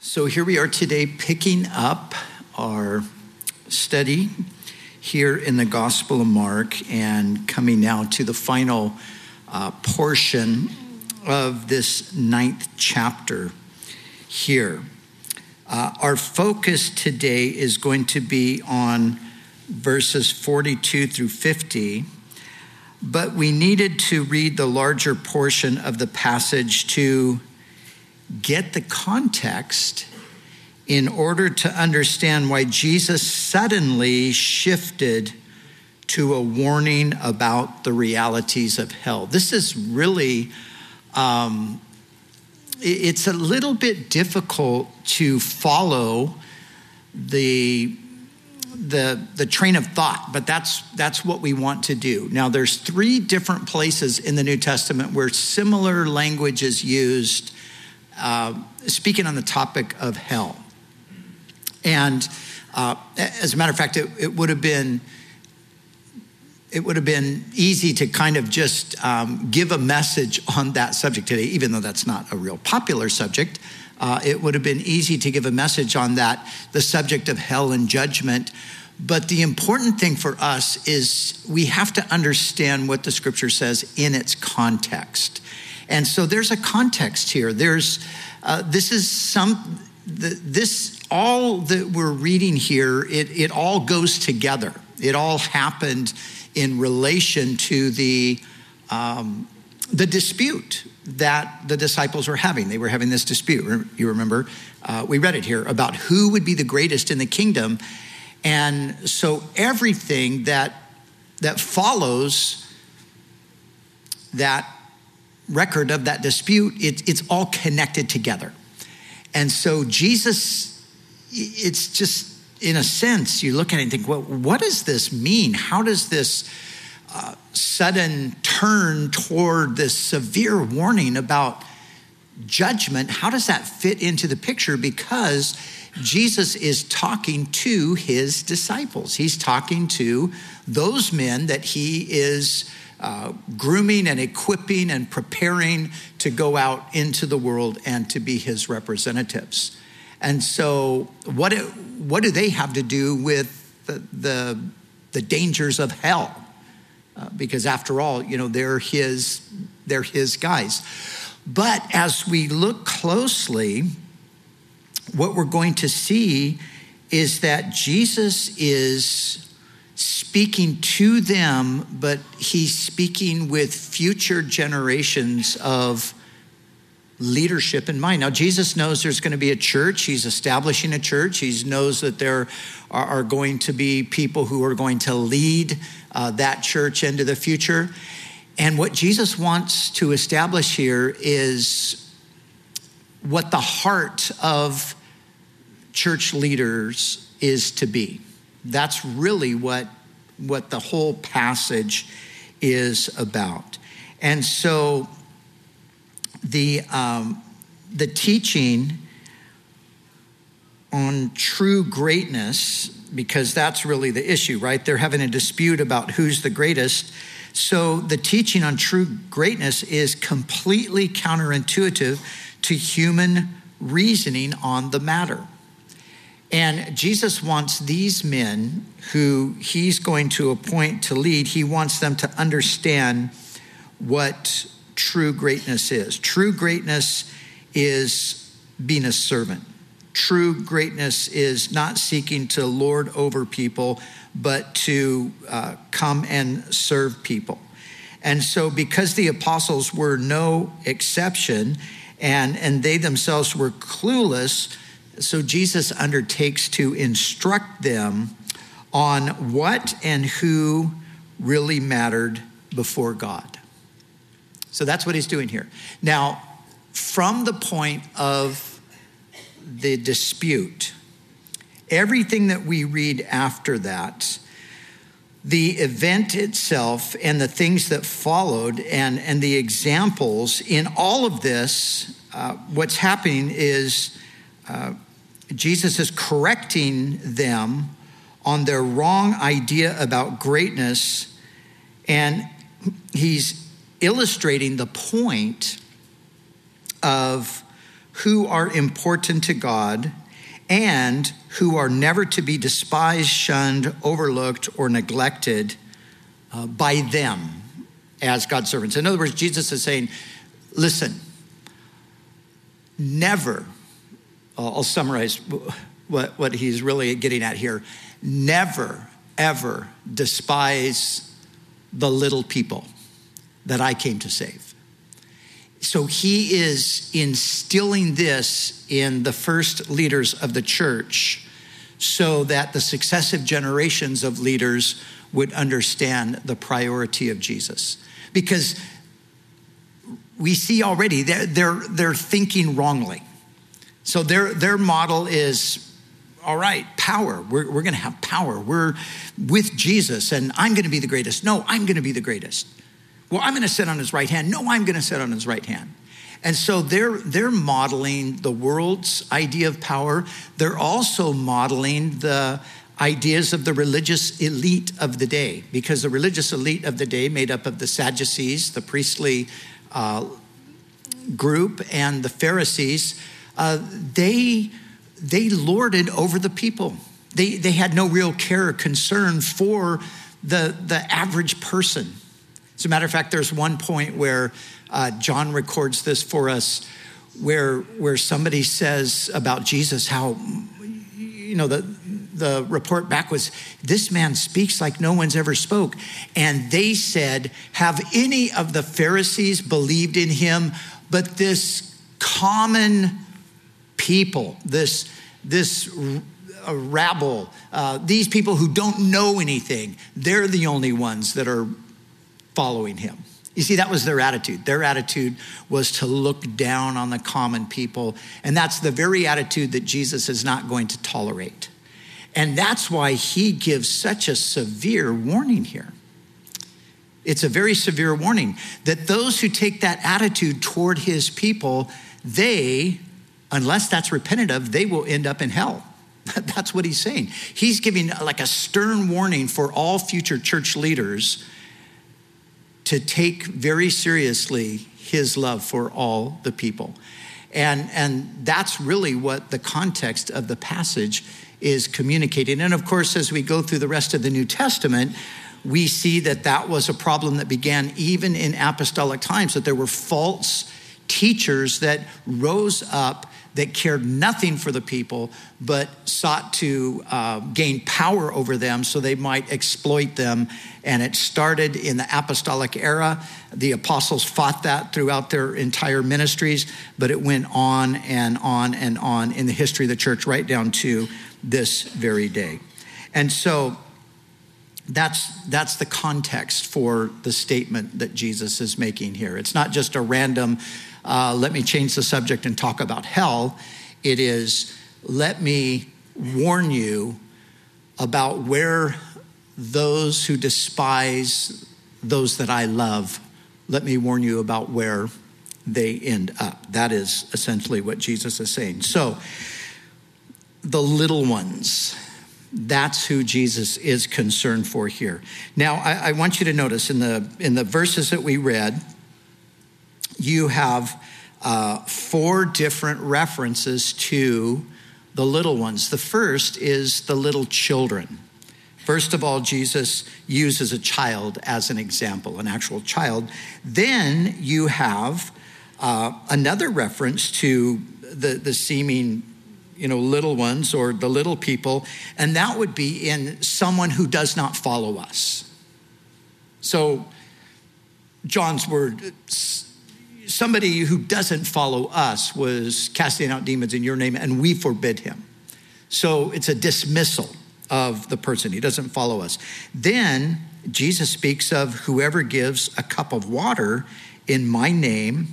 So here we are today, picking up our study here in the Gospel of Mark and coming now to the final uh, portion of this ninth chapter here. Uh, our focus today is going to be on verses 42 through 50, but we needed to read the larger portion of the passage to get the context in order to understand why Jesus suddenly shifted to a warning about the realities of hell. This is really, um, it's a little bit difficult to follow the the the train of thought but that's that's what we want to do now there's three different places in the new testament where similar language is used uh, speaking on the topic of hell. And uh, as a matter of fact, it, it, would have been it would have been easy to kind of just um, give a message on that subject today, even though that's not a real popular subject. Uh, it would have been easy to give a message on that, the subject of hell and judgment. But the important thing for us is we have to understand what the scripture says in its context. And so there's a context here. There's uh, this is some the, this all that we're reading here. It it all goes together. It all happened in relation to the um, the dispute that the disciples were having. They were having this dispute. You remember uh, we read it here about who would be the greatest in the kingdom, and so everything that that follows that record of that dispute, it, it's all connected together. And so Jesus, it's just, in a sense, you look at it and think, well, what does this mean? How does this uh, sudden turn toward this severe warning about judgment, how does that fit into the picture? Because Jesus is talking to his disciples. He's talking to those men that he is uh, grooming and equipping and preparing to go out into the world and to be his representatives. And so, what, what do they have to do with the, the, the dangers of hell? Uh, because after all, you know, they're his, they're his guys. But as we look closely, what we're going to see is that Jesus is speaking to them, but he's speaking with future generations of leadership in mind. Now, Jesus knows there's going to be a church. He's establishing a church. He knows that there are, going to be people who are going to lead uh, that church into the future. And what Jesus wants to establish here is what the heart of church leaders is to be. That's really what, what the whole passage is about. And so the, um, the teaching on true greatness, because that's really the issue, right? They're having a dispute about who's the greatest. So the teaching on true greatness is completely counterintuitive to human reasoning on the matter. And Jesus wants these men who he's going to appoint to lead, he wants them to understand what true greatness is. True greatness is being a servant. True greatness is not seeking to lord over people, but to uh, come and serve people. And so, because the apostles were no exception and, and they themselves were clueless, so Jesus undertakes to instruct them on what and who really mattered before God. So that's what he's doing here. Now, from the point of the dispute, everything that we read after that, the event itself and the things that followed and, and the examples in all of this, uh, what's happening is uh, Jesus is correcting them on their wrong idea about greatness, and he's illustrating the point of who are important to God and who are never to be despised, shunned, overlooked, or neglected uh, by them as God's servants. In other words, Jesus is saying, listen, never, I'll summarize what, what he's really getting at here never, ever despise the little people that I came to save. So he is instilling this in the first leaders of the church so that the successive generations of leaders would understand the priority of Jesus. Because we see already they're, they're, they're thinking wrongly. So their, their model is all right, power. We're, we're going to have power. We're with Jesus, and I'm going to be the greatest. No, I'm going to be the greatest. Well, I'm going to sit on his right hand. No, I'm going to sit on his right hand. And so they're, they're modeling the world's idea of power. They're also modeling the ideas of the religious elite of the day, because the religious elite of the day, made up of the Sadducees, the priestly uh, group, and the Pharisees, uh, they, they lorded over the people. They, they had no real care or concern for the, the average person. As a matter of fact, there's one point where uh, John records this for us where, where somebody says about Jesus how, you know, the, the report back was, This man speaks like no one's ever spoke. And they said, Have any of the Pharisees believed in him? But this common people, this, this uh, rabble, uh, these people who don't know anything, they're the only ones that are following him. You see, that was their attitude. Their attitude was to look down on the common people. And that's the very attitude that Jesus is not going to tolerate. And that's why he gives such a severe warning here. It's a very severe warning that those who take that attitude toward his people, they, unless that's repented of, they will end up in hell. That's what he's saying. He's giving like a stern warning for all future church leaders to take very seriously his love for all the people. And, and that's really what the context of the passage is communicating. And of course, as we go through the rest of the New Testament, we see that that was a problem that began even in apostolic times, that there were false teachers that rose up that cared nothing for the people, but sought to uh, gain power over them so they might exploit them. And it started in the apostolic era. The apostles fought that throughout their entire ministries, but it went on and on and on in the history of the church, right down to this very day. And so, that's, that's the context for the statement that Jesus is making here. It's not just a random uh, let me change the subject and talk about hell. It is, let me warn you about where those who despise those that I love, let me warn you about where they end up. That is essentially what Jesus is saying. So, the little ones, that's who Jesus is concerned for here. Now, I, I want you to notice in the, in the verses that we read, you have uh, four different references to the little ones. The first is the little children. First of all, Jesus uses a child as an example, an actual child. Then you have uh, another reference to the, the seeming you know little ones or the little people and that would be in someone who does not follow us so john's word somebody who doesn't follow us was casting out demons in your name, and we forbid him. So it's a dismissal of the person. He doesn't follow us. Then Jesus speaks of whoever gives a cup of water in my name.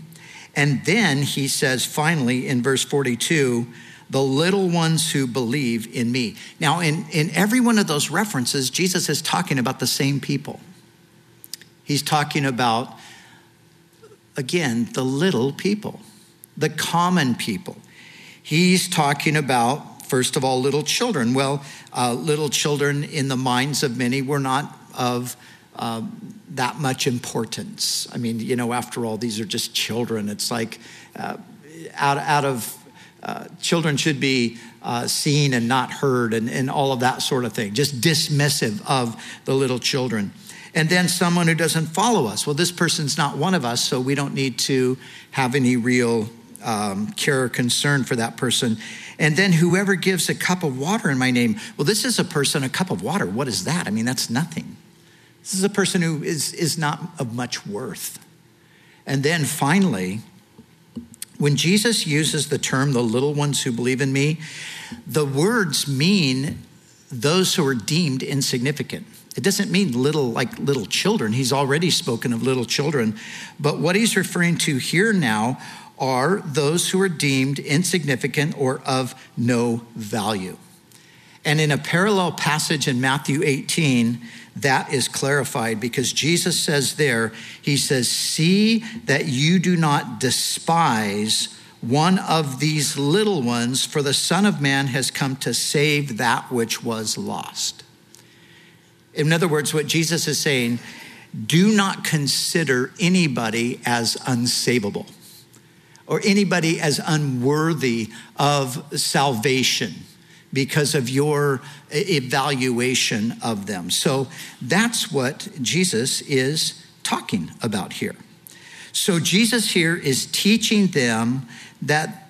And then he says, finally, in verse 42, the little ones who believe in me. Now, in, in every one of those references, Jesus is talking about the same people. He's talking about again, the little people, the common people. He's talking about, first of all, little children. Well, uh, little children in the minds of many were not of uh, that much importance. I mean, you know, after all, these are just children. It's like, uh, out, out of uh, children should be uh, seen and not heard, and, and all of that sort of thing, just dismissive of the little children. And then someone who doesn't follow us. Well, this person's not one of us, so we don't need to have any real um, care or concern for that person. And then whoever gives a cup of water in my name, well, this is a person, a cup of water. What is that? I mean, that's nothing. This is a person who is, is not of much worth. And then finally, when Jesus uses the term the little ones who believe in me, the words mean those who are deemed insignificant. It doesn't mean little like little children. He's already spoken of little children. But what he's referring to here now are those who are deemed insignificant or of no value. And in a parallel passage in Matthew 18, that is clarified because Jesus says there, He says, See that you do not despise one of these little ones, for the Son of Man has come to save that which was lost. In other words, what Jesus is saying, do not consider anybody as unsavable or anybody as unworthy of salvation because of your evaluation of them. So that's what Jesus is talking about here. So Jesus here is teaching them that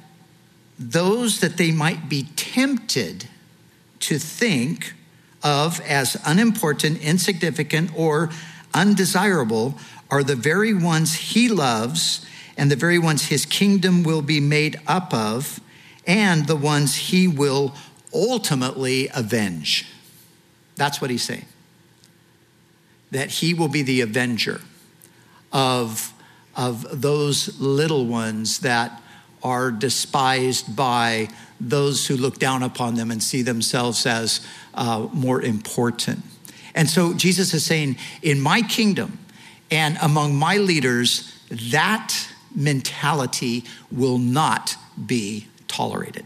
those that they might be tempted to think of as unimportant, insignificant, or undesirable are the very ones he loves and the very ones his kingdom will be made up of, and the ones he will ultimately avenge. That's what he's saying. That he will be the avenger of, of those little ones that are despised by those who look down upon them and see themselves as uh, more important. And so Jesus is saying, in my kingdom and among my leaders, that mentality will not be tolerated.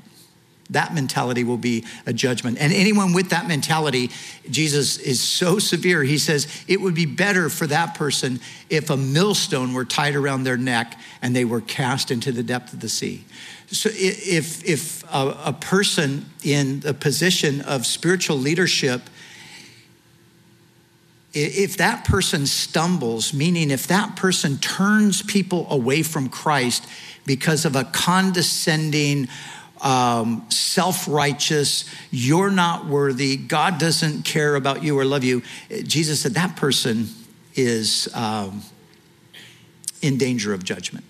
That mentality will be a judgment. And anyone with that mentality, Jesus is so severe. He says it would be better for that person if a millstone were tied around their neck and they were cast into the depth of the sea. So if, if a, a person in a position of spiritual leadership, if that person stumbles, meaning if that person turns people away from Christ because of a condescending, um, self righteous, you're not worthy, God doesn't care about you or love you, Jesus said that person is um, in danger of judgment.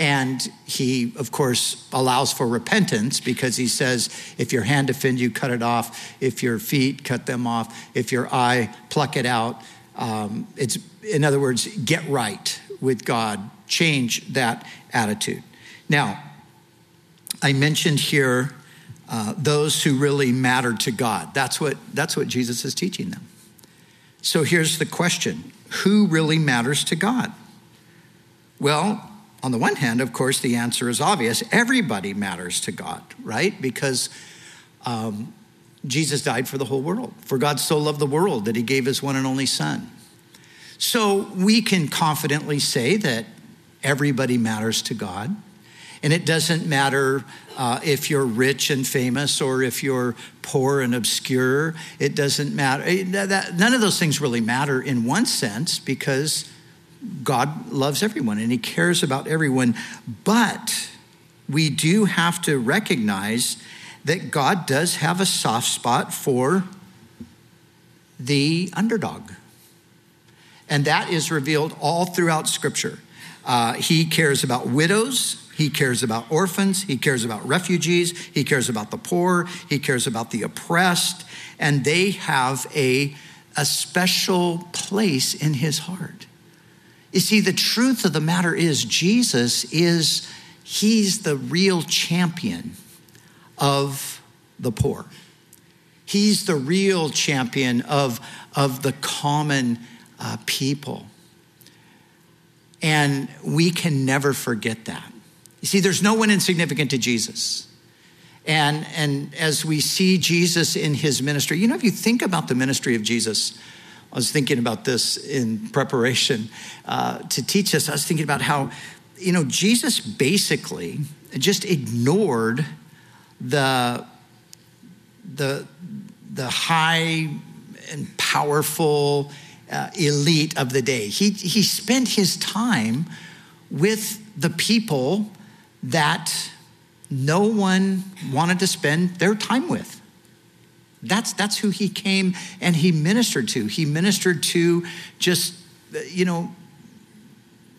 And he, of course, allows for repentance because he says, if your hand offend you, cut it off. If your feet, cut them off. If your eye, pluck it out. Um, it's, in other words, get right with God, change that attitude. Now, I mentioned here uh, those who really matter to God. That's what, that's what Jesus is teaching them. So here's the question Who really matters to God? Well, on the one hand, of course, the answer is obvious. Everybody matters to God, right? Because um, Jesus died for the whole world. For God so loved the world that he gave his one and only Son. So we can confidently say that everybody matters to God. And it doesn't matter uh, if you're rich and famous or if you're poor and obscure. It doesn't matter. None of those things really matter in one sense because God loves everyone and He cares about everyone. But we do have to recognize that God does have a soft spot for the underdog. And that is revealed all throughout Scripture. Uh, he cares about widows. He cares about orphans. He cares about refugees. He cares about the poor. He cares about the oppressed. And they have a, a special place in his heart. You see, the truth of the matter is, Jesus is, he's the real champion of the poor. He's the real champion of, of the common uh, people. And we can never forget that. You see, there's no one insignificant to Jesus. And, and as we see Jesus in his ministry, you know, if you think about the ministry of Jesus, I was thinking about this in preparation uh, to teach us. I was thinking about how you know, Jesus basically just ignored the, the, the high and powerful uh, elite of the day. He, he spent his time with the people that no one wanted to spend their time with. That's, that's who he came and he ministered to. He ministered to just, you know,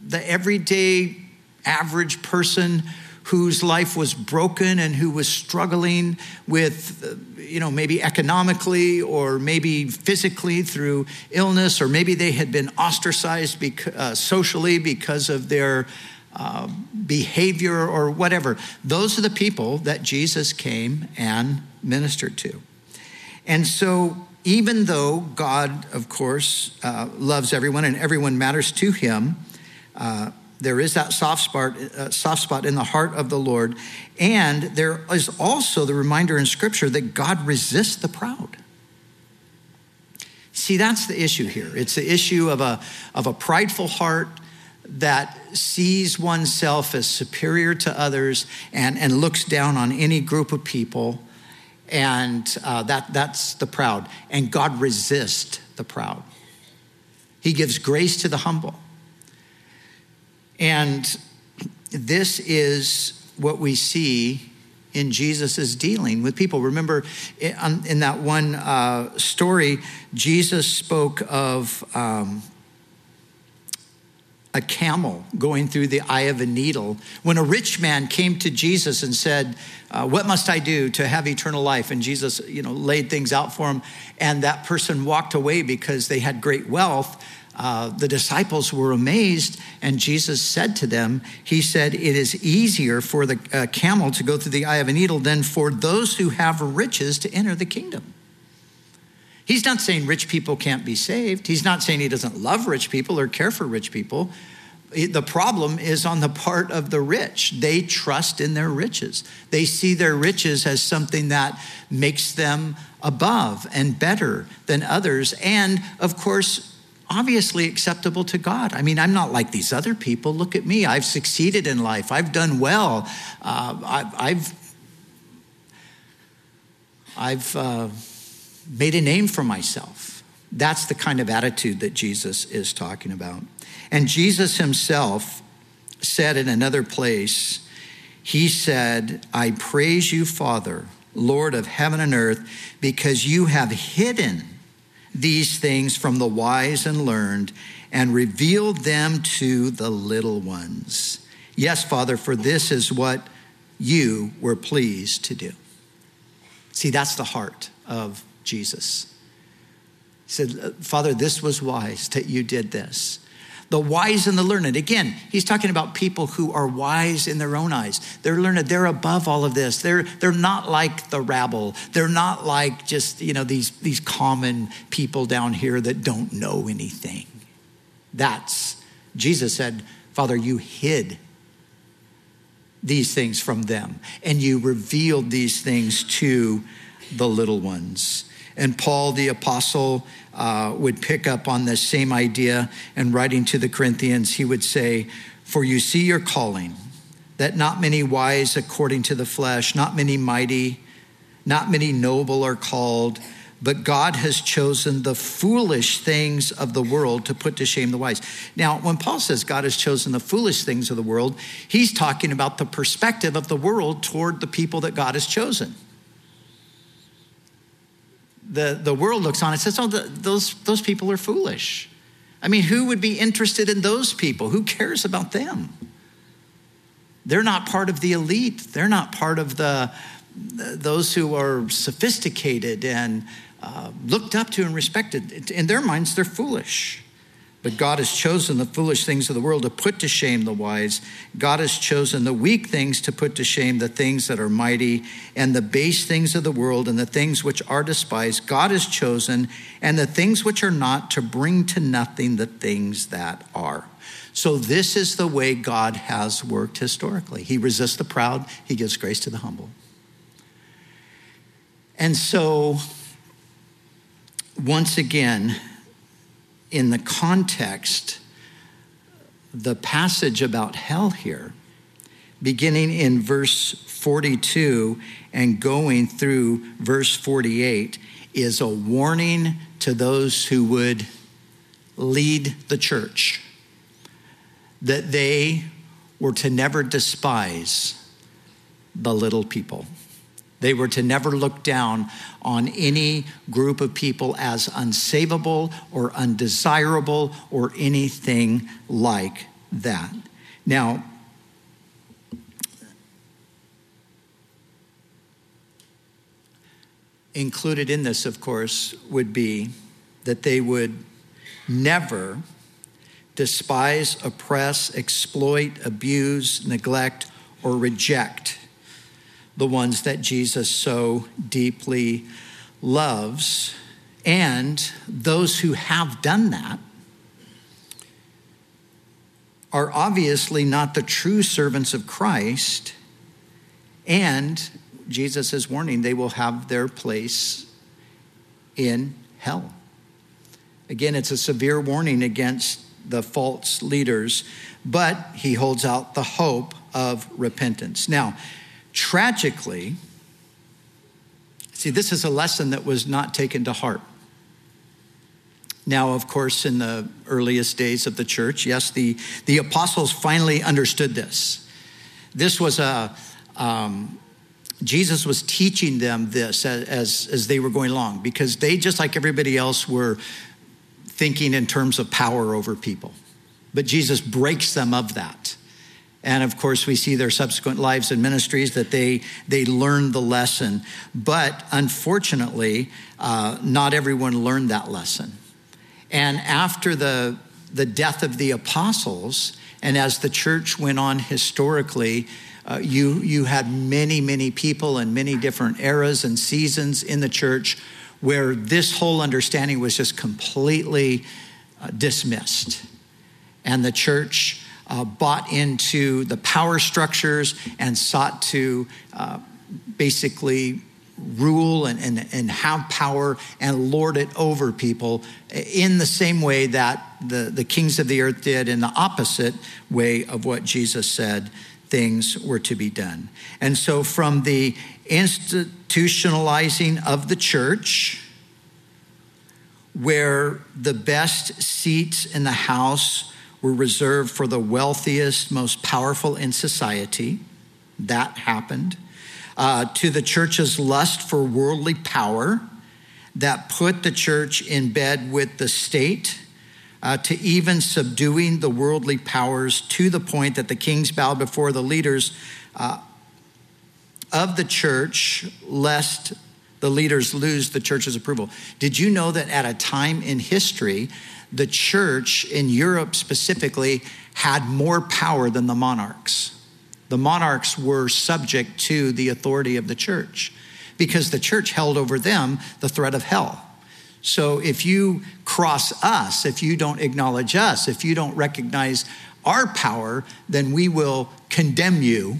the everyday average person whose life was broken and who was struggling with, you know, maybe economically or maybe physically through illness, or maybe they had been ostracized uh, socially because of their uh, behavior or whatever. Those are the people that Jesus came and ministered to. And so, even though God, of course, uh, loves everyone and everyone matters to him, uh, there is that soft spot, uh, soft spot in the heart of the Lord. And there is also the reminder in Scripture that God resists the proud. See, that's the issue here. It's the issue of a, of a prideful heart that sees oneself as superior to others and, and looks down on any group of people. And uh, that, that's the proud. And God resists the proud. He gives grace to the humble. And this is what we see in Jesus' dealing with people. Remember, in that one uh, story, Jesus spoke of um, a camel going through the eye of a needle. When a rich man came to Jesus and said, uh, What must I do to have eternal life? And Jesus, you know, laid things out for him, and that person walked away because they had great wealth uh, the disciples were amazed, and Jesus said to them, He said, It is easier for the uh, camel to go through the eye of a needle than for those who have riches to enter the kingdom. He's not saying rich people can't be saved. He's not saying he doesn't love rich people or care for rich people. The problem is on the part of the rich. They trust in their riches. They see their riches as something that makes them above and better than others. And of course, obviously acceptable to God. I mean, I'm not like these other people. Look at me. I've succeeded in life. I've done well. Uh, I, have I've uh, made a name for myself. That's the kind of attitude that Jesus is talking about. And Jesus himself said in another place, He said, I praise you, Father, Lord of heaven and earth, because you have hidden these things from the wise and learned and revealed them to the little ones. Yes, Father, for this is what you were pleased to do. See, that's the heart of Jesus. He said, Father, this was wise that you did this the wise and the learned. Again, he's talking about people who are wise in their own eyes. They're learned, they're above all of this. They're, they're not like the rabble. They're not like just, you know, these, these common people down here that don't know anything. That's, Jesus said, Father, you hid these things from them and you revealed these things to the little ones. And Paul the apostle uh, would pick up on this same idea and writing to the Corinthians, he would say, For you see your calling, that not many wise according to the flesh, not many mighty, not many noble are called, but God has chosen the foolish things of the world to put to shame the wise. Now, when Paul says God has chosen the foolish things of the world, he's talking about the perspective of the world toward the people that God has chosen the, the world looks on and says, oh, the, those, those people are foolish. I mean, who would be interested in those people? Who cares about them? They're not part of the elite. They're not part of the, those who are sophisticated and uh, looked up to and respected. In their minds, they're foolish. But God has chosen the foolish things of the world to put to shame the wise. God has chosen the weak things to put to shame the things that are mighty, and the base things of the world and the things which are despised. God has chosen, and the things which are not to bring to nothing the things that are. So, this is the way God has worked historically. He resists the proud, He gives grace to the humble. And so, once again, in the context the passage about hell here, beginning in verse 42 and going through verse 48, is a warning to those who would lead the church that they were to never despise the little people. They were to never look down on any group of people as unsavable or undesirable or anything like that. Now, included in this, of course, would be that they would never despise, oppress, exploit, abuse, neglect, or reject the ones that Jesus so deeply loves. And those who have done that are obviously not the true servants of Christ. And Jesus is warning they will have their place in hell. Again, it's a severe warning against the false leaders, but he holds out the hope of repentance. Now, tragically, see, this is a lesson that was not taken to heart. Now, of course, in the earliest days of the church, yes, the, the apostles finally understood this. This was a, um, Jesus was teaching them this as, as, as they were going along because they, just like everybody else, were thinking in terms of power over people. But Jesus breaks them of that. And of course, we see their subsequent lives and ministries that they, they learned the lesson. But unfortunately, uh, not everyone learned that lesson. And after the, the death of the apostles, and as the church went on historically, uh, you, you had many, many people in many different eras and seasons in the church where this whole understanding was just completely uh, dismissed. And the church uh, bought into the power structures and sought to uh, basically rule and, and, and have power and lord it over people in the same way that the, the kings of the earth did, in the opposite way of what Jesus said things were to be done. And so, from the institutionalizing of the church, where the best seats in the house were reserved for the wealthiest, most powerful in society, that happened. Uh, to the church's lust for worldly power, that put the church in bed with the state uh, to even subduing the worldly powers to the point that the kings bowed before the leaders uh, of the church, lest the leaders lose the church's approval. Did you know that at a time in history, the church in Europe specifically had more power than the monarchs? The monarchs were subject to the authority of the church because the church held over them the threat of hell. So if you cross us, if you don't acknowledge us, if you don't recognize our power, then we will condemn you.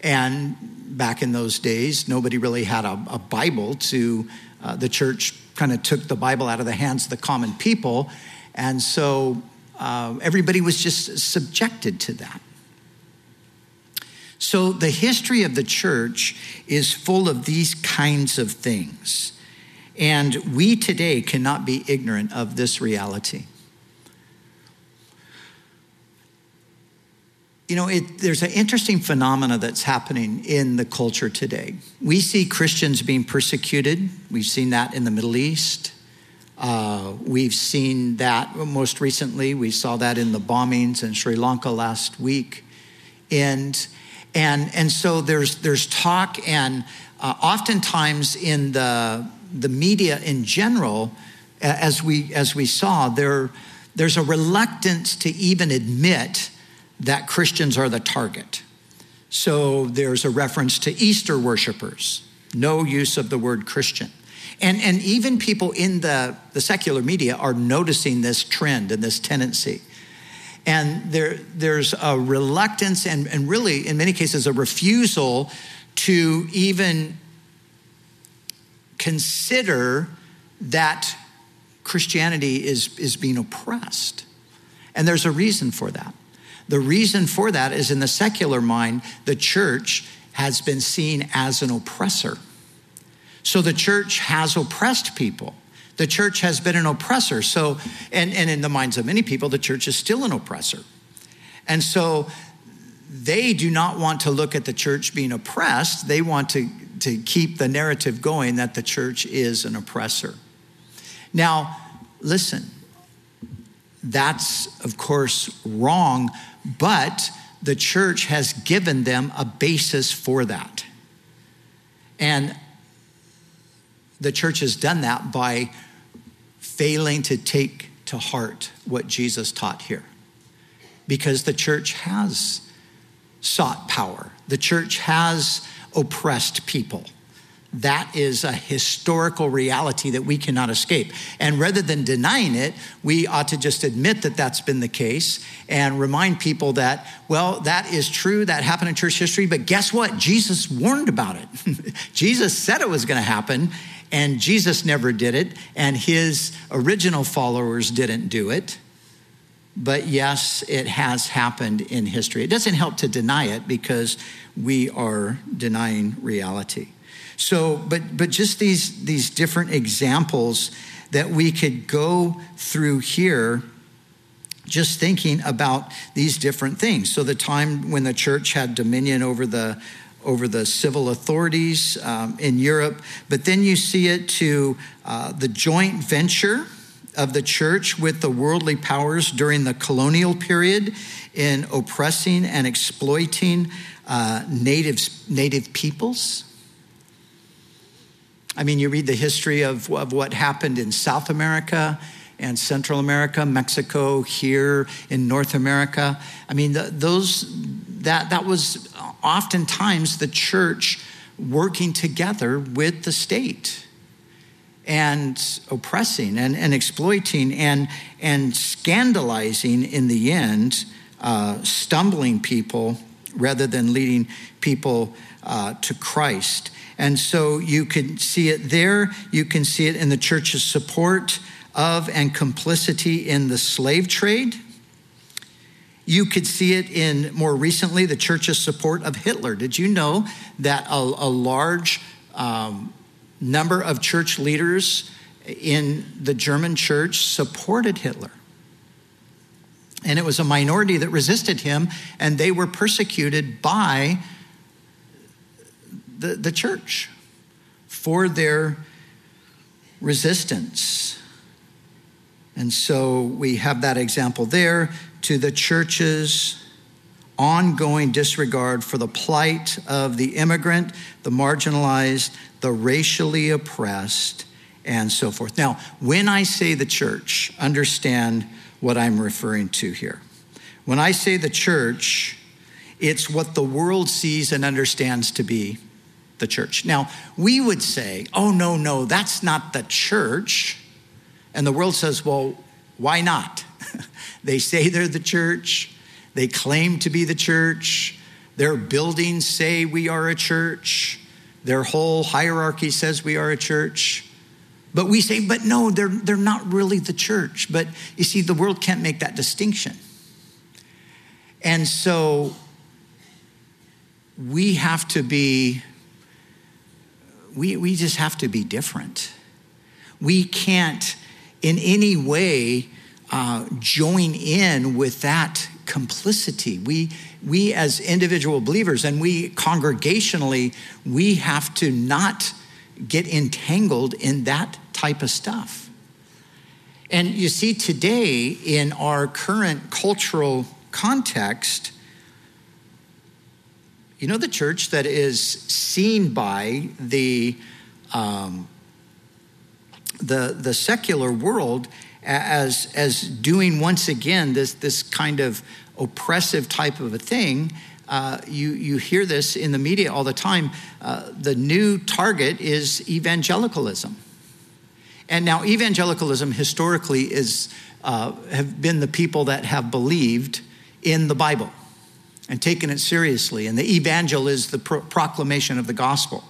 And back in those days, nobody really had a, a Bible to, uh, the church kind of took the Bible out of the hands of the common people. And so uh, everybody was just subjected to that. So the history of the church is full of these kinds of things. And we today cannot be ignorant of this reality. You know, it, there's an interesting phenomena that's happening in the culture today. We see Christians being persecuted. We've seen that in the Middle East. Uh, we've seen that most recently. We saw that in the bombings in Sri Lanka last week. And, and, and so there's, there's talk, and uh, oftentimes in the, the media in general, as we, as we saw, there, there's a reluctance to even admit that Christians are the target. So there's a reference to Easter worshipers, no use of the word Christian. And, and even people in the, the secular media are noticing this trend and this tendency. And there, there's a reluctance and, and really, in many cases, a refusal to even consider that Christianity is, is being oppressed. And there's a reason for that. The reason for that is in the secular mind, the church has been seen as an oppressor. So the church has oppressed people. The church has been an oppressor. So, and, and in the minds of many people, the church is still an oppressor. And so they do not want to look at the church being oppressed. They want to, to keep the narrative going that the church is an oppressor. Now, listen, that's of course wrong, but the church has given them a basis for that. And the church has done that by failing to take to heart what Jesus taught here. Because the church has sought power, the church has oppressed people. That is a historical reality that we cannot escape. And rather than denying it, we ought to just admit that that's been the case and remind people that, well, that is true, that happened in church history, but guess what? Jesus warned about it. Jesus said it was going to happen, and Jesus never did it, and his original followers didn't do it. But yes, it has happened in history. It doesn't help to deny it because we are denying reality. So, but but just these these different examples that we could go through here just thinking about these different things. So the time when the church had dominion over the over the civil authorities um, in Europe, but then you see it to uh, the joint venture of the church with the worldly powers during the colonial period in oppressing and exploiting uh, native, native peoples. I mean, you read the history of, of what happened in South America and Central America, Mexico, here in North America. I mean, the, those that that was oftentimes the church working together with the state and oppressing and, and exploiting and, and scandalizing in the end, uh, stumbling people rather than leading people uh, to Christ. And so you can see it there. You can see it in the church's support of and complicity in the slave trade. You could see it in more recently the church's support of Hitler. Did you know that a, a large um, number of church leaders in the German church supported Hitler? And it was a minority that resisted him, and they were persecuted by the, the church for their resistance. And so we have that example there to the church's ongoing disregard for the plight of the immigrant, the marginalized, the racially oppressed, and so forth. Now, when I say the church, understand what I'm referring to here. When I say the church, it's what the world sees and understands to be the church. Now, we would say, oh, no, no, that's not the church. And the world says, well, why not? they say they're the church, they claim to be the church, their buildings say we are a church, their whole hierarchy says we are a church. But we say, but no, they're, they're not really the church. But you see, the world can't make that distinction. And so we have to be we, we just have to be different. We can't in any way uh, join in with that complicity. We, we as individual believers and we congregationally, we have to not get entangled in that type of stuff. And you see, today in our current cultural context, you know, the church that is seen by the, um, the, the secular world as, as doing once again this, this kind of oppressive type of a thing. Uh, you, you hear this in the media all the time. Uh, the new target is evangelicalism. And now, evangelicalism historically is, uh, have been the people that have believed in the Bible and taken it seriously. And the evangel is the pro- proclamation of the gospel.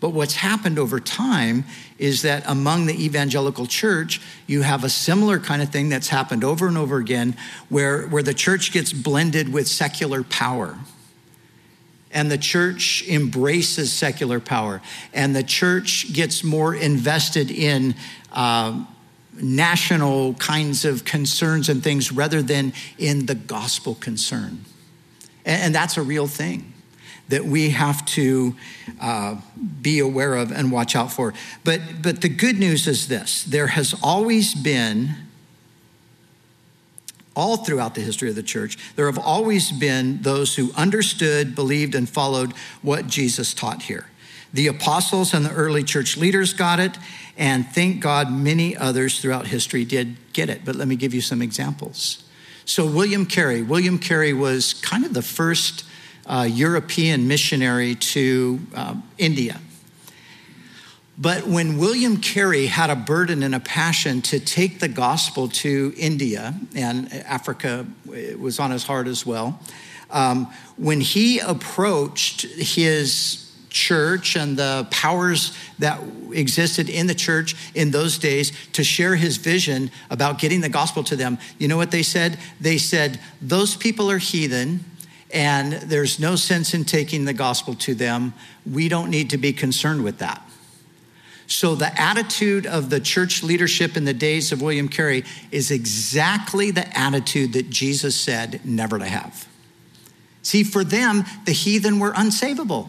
But what's happened over time is that among the evangelical church, you have a similar kind of thing that's happened over and over again where, where the church gets blended with secular power. And the church embraces secular power. And the church gets more invested in uh, national kinds of concerns and things rather than in the gospel concern. And, that's a real thing that we have to uh, be aware of and watch out for. But, but the good news is this there has always been, all throughout the history of the church, there have always been those who understood, believed, and followed what Jesus taught here. The apostles and the early church leaders got it, and thank God many others throughout history did get it. But let me give you some examples. So, William Carey, William Carey was kind of the first uh, European missionary to uh, India. But when William Carey had a burden and a passion to take the gospel to India, and Africa was on his heart as well, um, when he approached his church and the powers that existed in the church in those days to share his vision about getting the gospel to them, you know what they said? They said, Those people are heathen and there's no sense in taking the gospel to them. We don't need to be concerned with that. So, the attitude of the church leadership in the days of William Carey is exactly the attitude that Jesus said never to have. See, for them, the heathen were unsavable.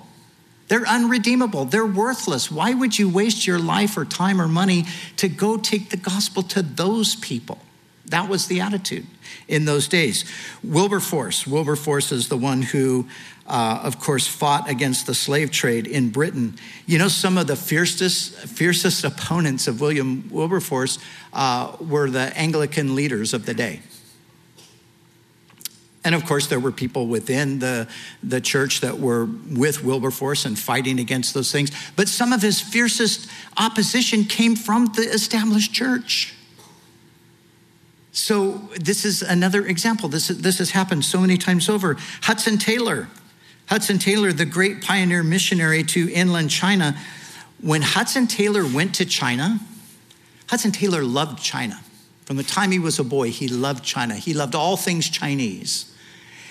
They're unredeemable. They're worthless. Why would you waste your life or time or money to go take the gospel to those people? That was the attitude in those days. Wilberforce, Wilberforce is the one who, uh, of course, fought against the slave trade in Britain. You know, some of the fiercest, fiercest opponents of William Wilberforce uh, were the Anglican leaders of the day. And of course, there were people within the, the church that were with Wilberforce and fighting against those things. But some of his fiercest opposition came from the established church. So, this is another example. This, this has happened so many times over. Hudson Taylor, Hudson Taylor, the great pioneer missionary to inland China, when Hudson Taylor went to China, Hudson Taylor loved China. From the time he was a boy, he loved China. He loved all things Chinese.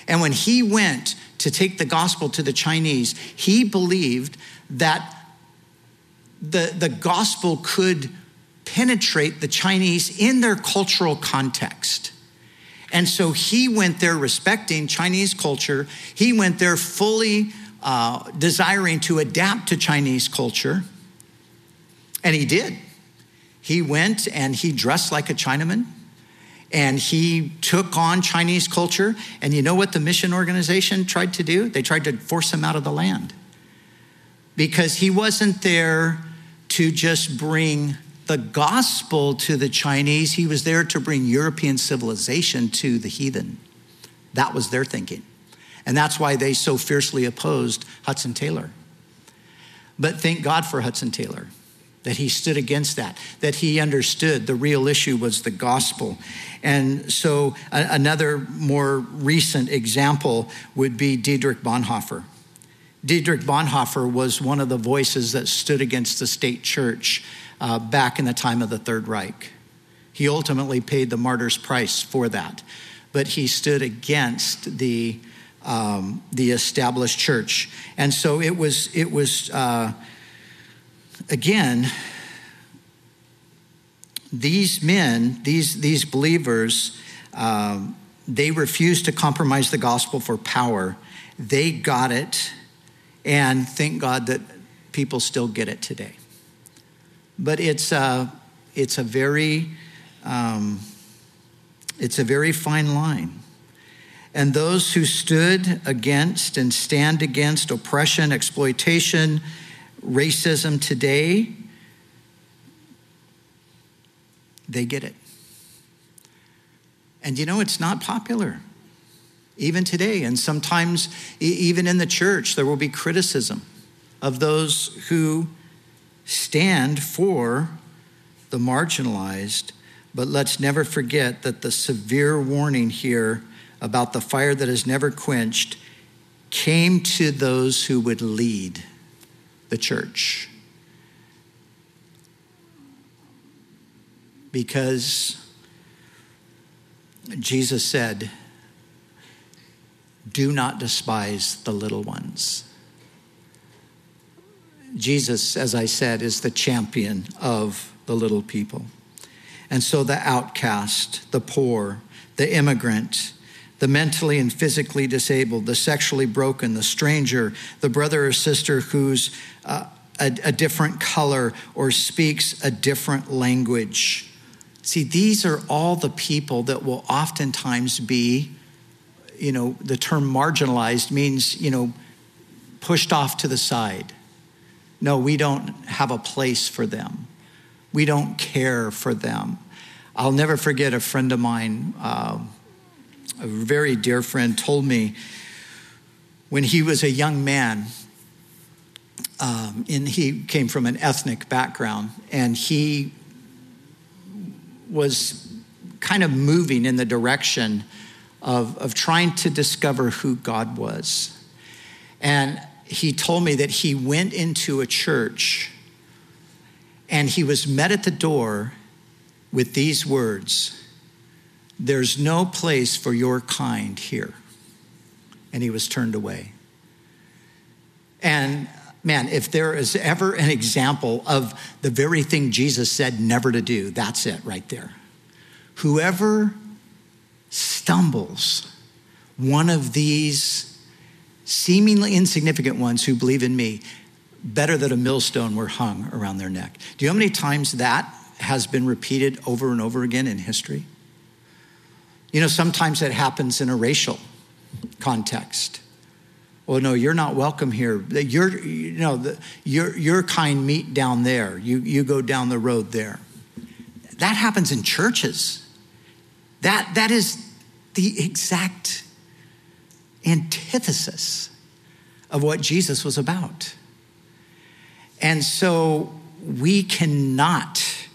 And when he went to take the gospel to the Chinese, he believed that the, the gospel could penetrate the Chinese in their cultural context. And so he went there respecting Chinese culture. He went there fully uh, desiring to adapt to Chinese culture. And he did. He went and he dressed like a Chinaman and he took on Chinese culture. And you know what the mission organization tried to do? They tried to force him out of the land because he wasn't there to just bring the gospel to the Chinese, he was there to bring European civilization to the heathen. That was their thinking. And that's why they so fiercely opposed Hudson Taylor. But thank God for Hudson Taylor that he stood against that, that he understood the real issue was the gospel. And so, a- another more recent example would be Dietrich Bonhoeffer. Dietrich Bonhoeffer was one of the voices that stood against the state church uh, back in the time of the Third Reich. He ultimately paid the martyr's price for that, but he stood against the um, the established church, and so it was it was uh, again these men, these these believers. Um, they refused to compromise the gospel for power. They got it, and thank God that people still get it today. But it's a, it's a very, um, it's a very fine line. And those who stood against and stand against oppression, exploitation, racism today, they get it. And you know, it's not popular, even today. And sometimes, even in the church, there will be criticism of those who stand for the marginalized, but let's never forget that the severe warning here about the fire that is never quenched came to those who would lead the church. Because Jesus said, Do not despise the little ones. Jesus, as I said, is the champion of the little people. And so the outcast, the poor, the immigrant, the mentally and physically disabled, the sexually broken, the stranger, the brother or sister who's uh, a, a different color or speaks a different language. See, these are all the people that will oftentimes be, you know, the term marginalized means, you know, pushed off to the side. No, we don't have a place for them. We don't care for them. I'll never forget a friend of mine, uh, a very dear friend, told me when he was a young man, um, and he came from an ethnic background, and he was kind of moving in the direction of, of trying to discover who God was. And he told me that he went into a church and he was met at the door with these words There's no place for your kind here. And he was turned away. And man, if there is ever an example of the very thing Jesus said never to do, that's it right there. Whoever stumbles one of these seemingly insignificant ones who believe in me, better that a millstone were hung around their neck. Do you know how many times that has been repeated over and over again in history? You know, sometimes it happens in a racial context. Well, no, you're not welcome here. You're, you know, the, your, your kind meet down there. You, you go down the road there. That happens in churches. That, that is the exact antithesis of what Jesus was about. And so we cannot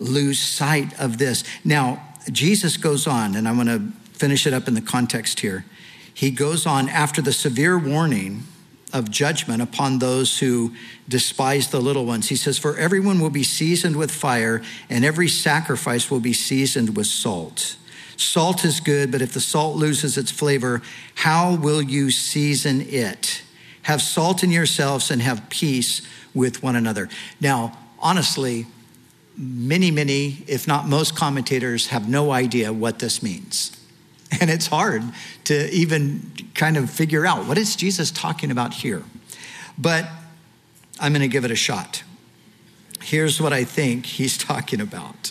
lose sight of this. Now, Jesus goes on, and I'm going to finish it up in the context here. He goes on after the severe warning of judgment upon those who despise the little ones. He says, For everyone will be seasoned with fire, and every sacrifice will be seasoned with salt. Salt is good, but if the salt loses its flavor, how will you season it? Have salt in yourselves and have peace with one another. Now, honestly, many, many, if not most commentators, have no idea what this means. And it's hard to even kind of figure out what is Jesus talking about here. But I'm going to give it a shot. Here's what I think he's talking about.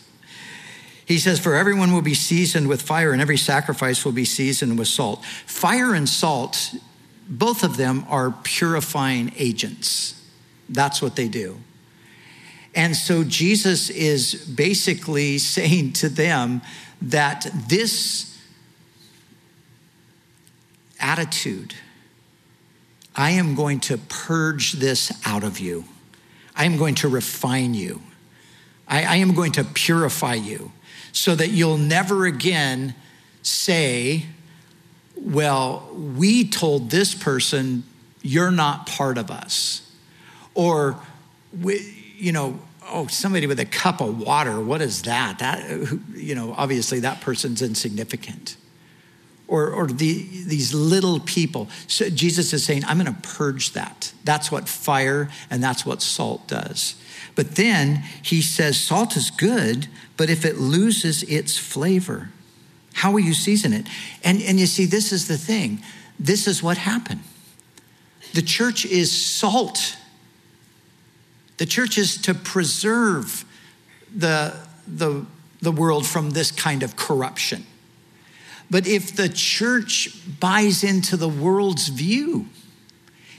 He says, For everyone will be seasoned with fire, and every sacrifice will be seasoned with salt. Fire and salt, both of them are purifying agents. That's what they do. And so Jesus is basically saying to them that this attitude, I am going to purge this out of you. I am going to refine you. I, I, am going to purify you so that you'll never again say, Well, we told this person, you're not part of us. Or, you know, oh, somebody with a cup of water, what is that? That, you know, obviously that person's insignificant. Or, or the, these little people. So Jesus is saying, I'm going to purge that. That's what fire and that's what salt does. But then he says, salt is good, but if it loses its flavor, how will you season it? And, and you see, this is the thing. This is what happened. The church is salt the church is to preserve the, the, the world from this kind of corruption. But if the church buys into the world's view,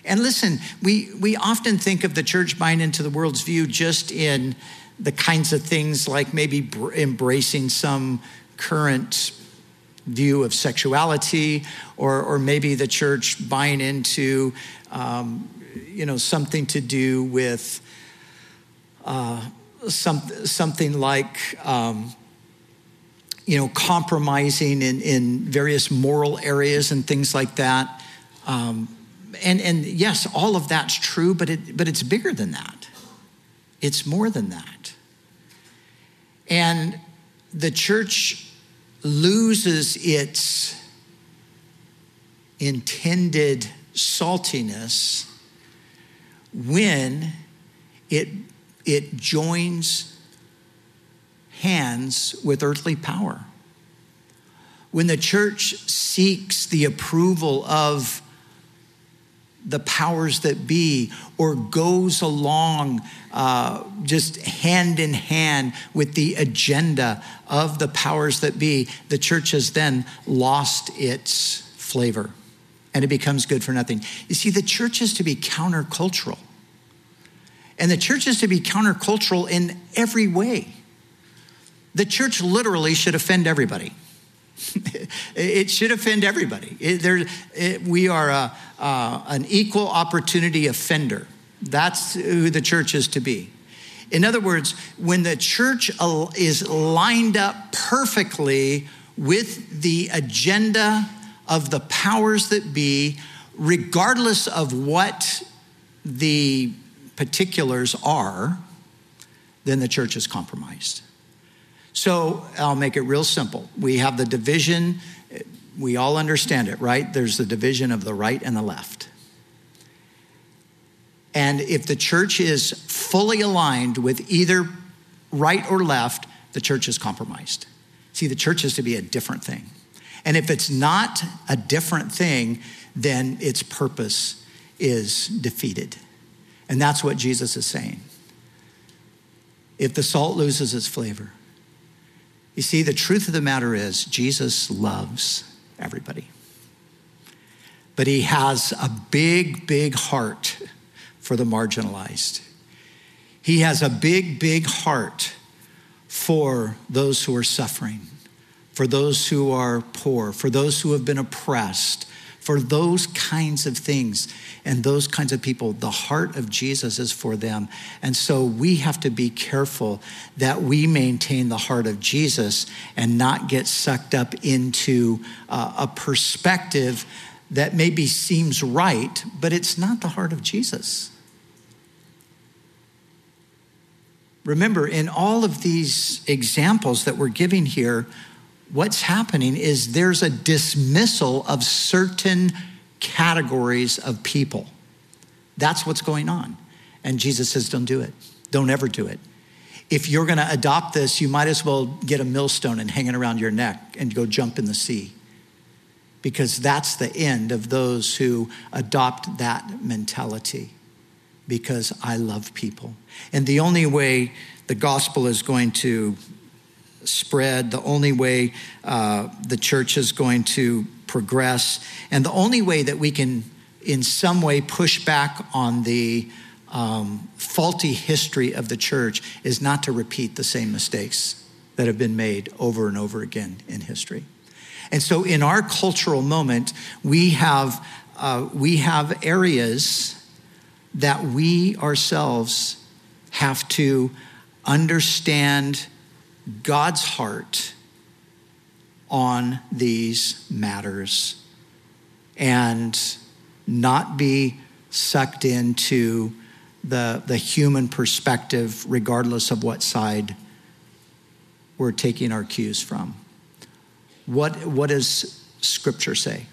and listen, we, we often think of the church buying into the world's view just in the kinds of things like maybe embracing some current view of sexuality, or, or maybe the church buying into, um, you know, something to do with uh, some, something like, um, you know, compromising in, in various moral areas and things like that. Um, and, and yes, all of that's true, but, it, but it's bigger than that. It's more than that. And the church loses its intended saltiness when it, it joins hands with earthly power. When the church seeks the approval of the powers that be or goes along uh, just hand in hand with the agenda of the powers that be, the church has then lost its flavor and it becomes good for nothing. You see, the church is to be countercultural. And the church is to be countercultural in every way. The church literally should offend everybody. it should offend everybody. It, there, it, we are a, uh, an equal opportunity offender. That's who the church is to be. In other words, when the church is lined up perfectly with the agenda of the powers that be, regardless of what the particulars are, then the church is compromised. So I'll make it real simple. We have the division, we all understand it, right? There's the division of the right and the left. And if the church is fully aligned with either right or left, the church is compromised. See, the church is to be a different thing. And if it's not a different thing, then its purpose is defeated. And that's what Jesus is saying. If the salt loses its flavor, you see, the truth of the matter is, Jesus loves everybody. But he has a big, big heart for the marginalized. He has a big, big heart for those who are suffering, for those who are poor, for those who have been oppressed, for those kinds of things and those kinds of people. The heart of Jesus is for them. And so we have to be careful that we maintain the heart of Jesus and not get sucked up into uh, a perspective that maybe seems right, but it's not the heart of Jesus. Remember, in all of these examples that we're giving here, what's happening is there's a dismissal of certain categories of people. That's what's going on. And Jesus says, don't do it. Don't ever do it. If you're going to adopt this, you might as well get a millstone and hang it around your neck and go jump in the sea. Because that's the end of those who adopt that mentality. Because I love people. And the only way the gospel is going to spread, the only way uh, the church is going to progress, and the only way that we can, in some way, push back on the um, faulty history of the church is not to repeat the same mistakes that have been made over and over again in history. And so, in our cultural moment, we have, uh, we have areas that we ourselves have to understand God's heart on these matters and not be sucked into the, the human perspective, regardless of what side we're taking our cues from. What, what does Scripture say?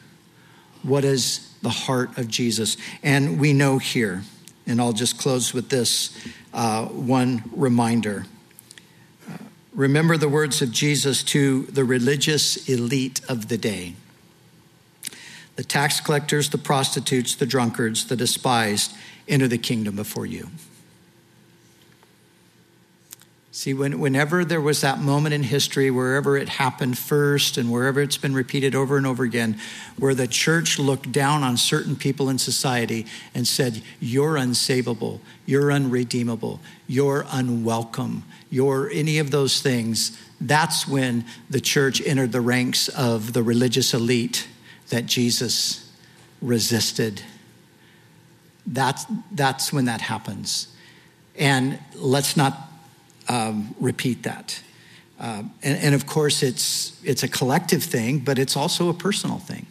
What is the heart of Jesus? And we know here, and I'll just close with this uh, one reminder Remember the words of Jesus to the religious elite of the day the tax collectors, the prostitutes, the drunkards, the despised enter the kingdom before you. See, when, whenever there was that moment in history, wherever it happened first and wherever it's been repeated over and over again, where the church looked down on certain people in society and said, You're unsavable, you're unredeemable, you're unwelcome, you're any of those things, that's when the church entered the ranks of the religious elite that Jesus resisted. That's, that's when that happens. And let's not um, repeat that. Uh, and, and, of course, it's, it's a collective thing, but it's also a personal thing.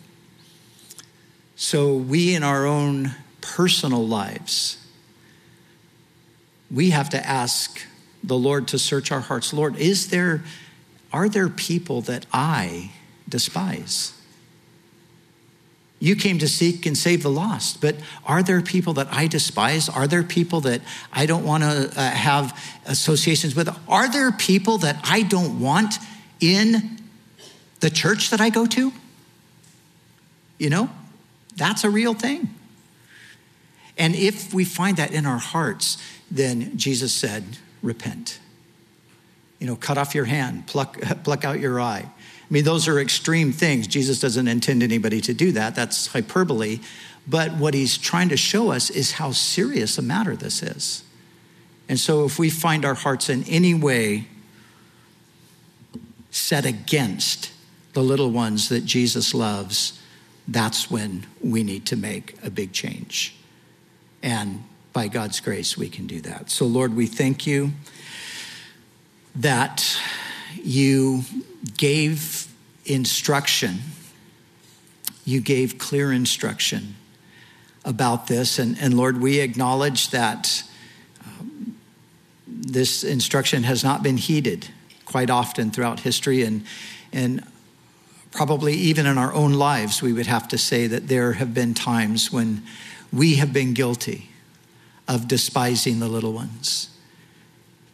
So, we in our own personal lives, we have to ask the Lord to search our hearts. Lord, is there, are there people that I despise? You came to seek and save the lost, but are there people that I despise? Are there people that I don't want to uh, have associations with? Are there people that I don't want in the church that I go to? You know, that's a real thing. And if we find that in our hearts, then Jesus said, repent. You know, cut off your hand, pluck, pluck out your eye. I mean, those are extreme things. Jesus doesn't intend anybody to do that. That's hyperbole. But what he's trying to show us is how serious a matter this is. And so, if we find our hearts in any way set against the little ones that Jesus loves, that's when we need to make a big change. And by God's grace, we can do that. So, Lord, we thank you that you gave instruction, you gave clear instruction about this. And, and Lord, we acknowledge that um, this instruction has not been heeded quite often throughout history. And, and probably even in our own lives, we would have to say that there have been times when we have been guilty of despising the little ones.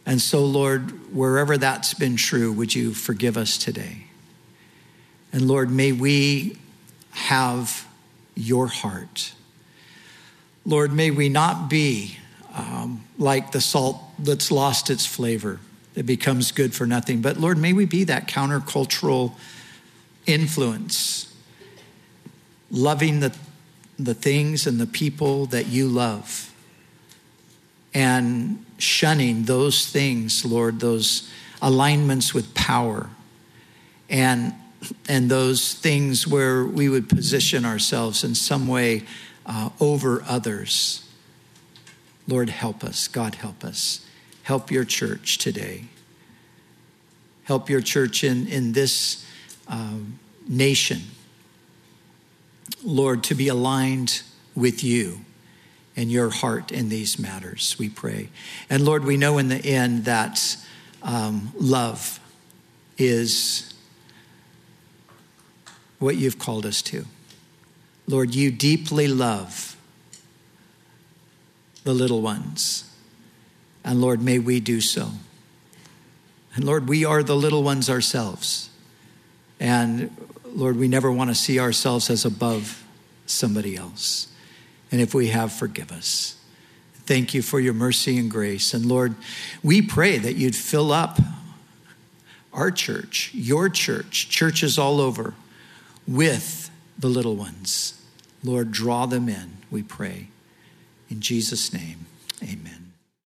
And so, Lord, wherever that's been true, would you forgive us today? And Lord, may we have your heart. Lord, may we not be um, like the salt that's lost its flavor, it becomes good for nothing. But Lord, may we be that countercultural influence, loving the, the things and the people that you love, and shunning those things, Lord, those alignments with power and and those things where we would position ourselves in some way uh, over others. Lord, help us. God, help us. Help your church today. Help your church in, in this um, nation, Lord, to be aligned with you and your heart in these matters, we pray. And Lord, we know in the end that um, love is what you've called us to. Lord, you deeply love the little ones. And Lord, may we do so. And Lord, we are the little ones ourselves. And Lord, we never want to see ourselves as above somebody else. And if we have, forgive us. Thank you for your mercy and grace. And Lord, we pray that you'd fill up our church, your church, churches all over, with the little ones. Lord, draw them in, we pray. In Jesus' name, amen.